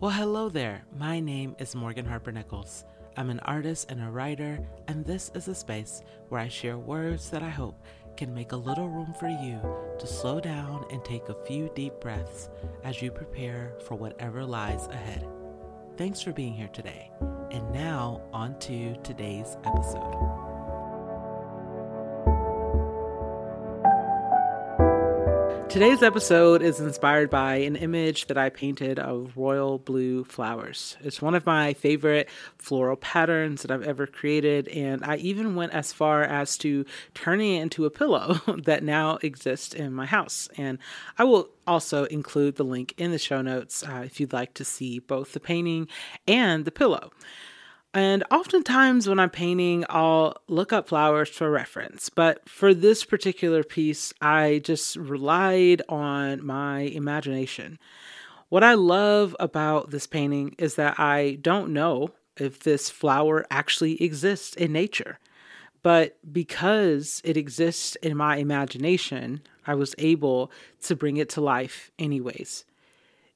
Well, hello there. My name is Morgan Harper Nichols. I'm an artist and a writer, and this is a space where I share words that I hope can make a little room for you to slow down and take a few deep breaths as you prepare for whatever lies ahead. Thanks for being here today. And now, on to today's episode. Today's episode is inspired by an image that I painted of royal blue flowers. It's one of my favorite floral patterns that I've ever created, and I even went as far as to turning it into a pillow that now exists in my house. And I will also include the link in the show notes uh, if you'd like to see both the painting and the pillow. And oftentimes, when I'm painting, I'll look up flowers for reference. But for this particular piece, I just relied on my imagination. What I love about this painting is that I don't know if this flower actually exists in nature. But because it exists in my imagination, I was able to bring it to life anyways.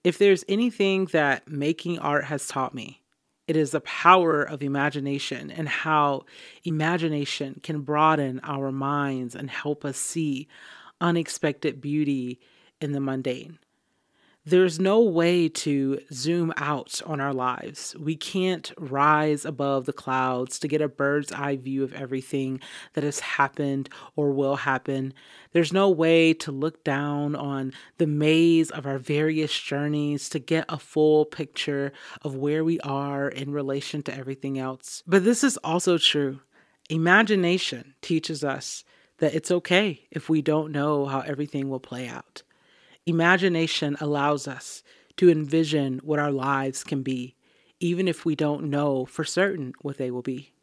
If there's anything that making art has taught me, it is the power of imagination and how imagination can broaden our minds and help us see unexpected beauty in the mundane. There's no way to zoom out on our lives. We can't rise above the clouds to get a bird's eye view of everything that has happened or will happen. There's no way to look down on the maze of our various journeys to get a full picture of where we are in relation to everything else. But this is also true. Imagination teaches us that it's okay if we don't know how everything will play out. Imagination allows us to envision what our lives can be, even if we don't know for certain what they will be.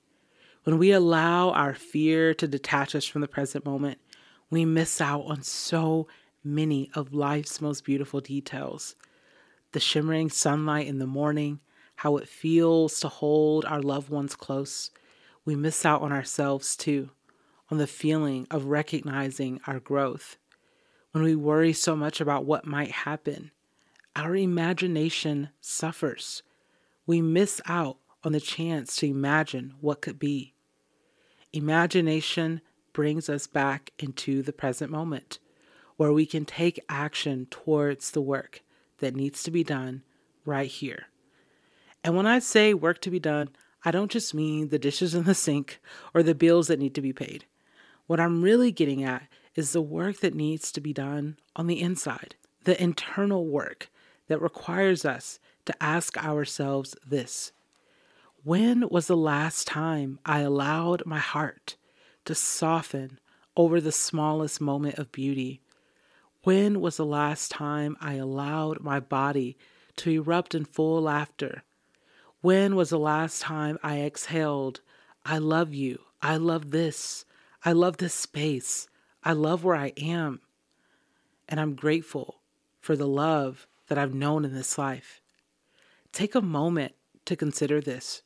When we allow our fear to detach us from the present moment, we miss out on so many of life's most beautiful details. The shimmering sunlight in the morning, how it feels to hold our loved ones close. We miss out on ourselves too, on the feeling of recognizing our growth when we worry so much about what might happen, our imagination suffers. We miss out on the chance to imagine what could be. Imagination brings us back into the present moment, where we can take action towards the work that needs to be done right here. And when I say work to be done, I don't just mean the dishes in the sink or the bills that need to be paid. What I'm really getting at is the work that needs to be done on the inside, the internal work that requires us to ask ourselves this When was the last time I allowed my heart to soften over the smallest moment of beauty? When was the last time I allowed my body to erupt in full laughter? When was the last time I exhaled, I love you, I love this, I love this space, I love where I am. And I'm grateful for the love that I've known in this life. Take a moment to consider this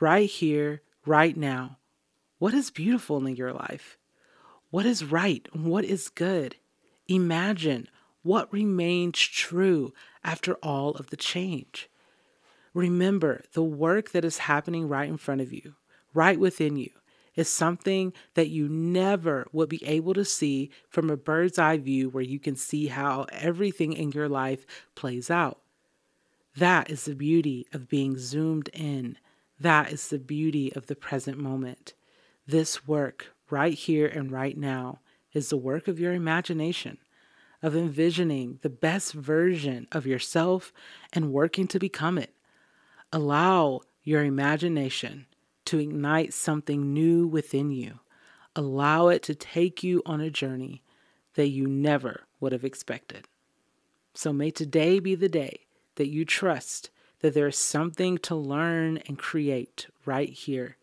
right here, right now. What is beautiful in your life? What is right? What is good? Imagine what remains true after all of the change. Remember the work that is happening right in front of you, right within you is something that you never would be able to see from a bird's eye view where you can see how everything in your life plays out. That is the beauty of being zoomed in. That is the beauty of the present moment. This work, right here and right now, is the work of your imagination, of envisioning the best version of yourself and working to become it. Allow your imagination to ignite something new within you. Allow it to take you on a journey that you never would have expected. So may today be the day that you trust that there is something to learn and create right here.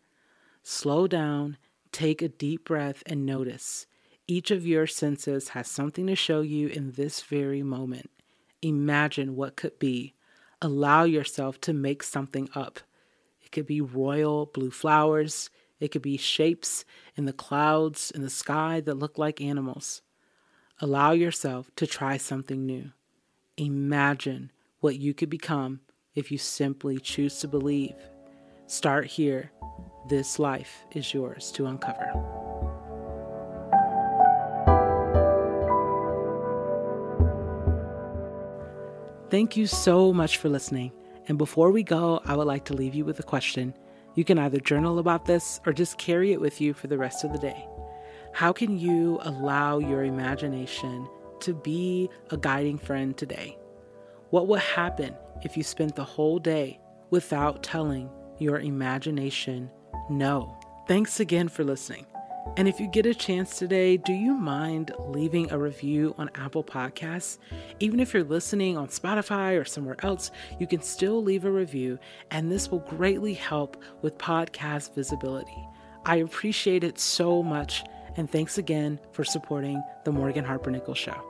Slow down, take a deep breath, and notice. Each of your senses has something to show you in this very moment. Imagine what could be. Allow yourself to make something up. It could be royal blue flowers. It could be shapes in the clouds in the sky that look like animals. Allow yourself to try something new. Imagine what you could become if you simply choose to believe. Start here. This life is yours to uncover. Thank you so much for listening. And before we go, I would like to leave you with a question. You can either journal about this or just carry it with you for the rest of the day. How can you allow your imagination to be a guiding friend today? What would happen if you spent the whole day without telling your imagination no? Thanks again for listening. And if you get a chance today, do you mind leaving a review on Apple Podcasts? Even if you're listening on Spotify or somewhere else, you can still leave a review, and this will greatly help with podcast visibility. I appreciate it so much, and thanks again for supporting the Morgan Harper Nichols Show.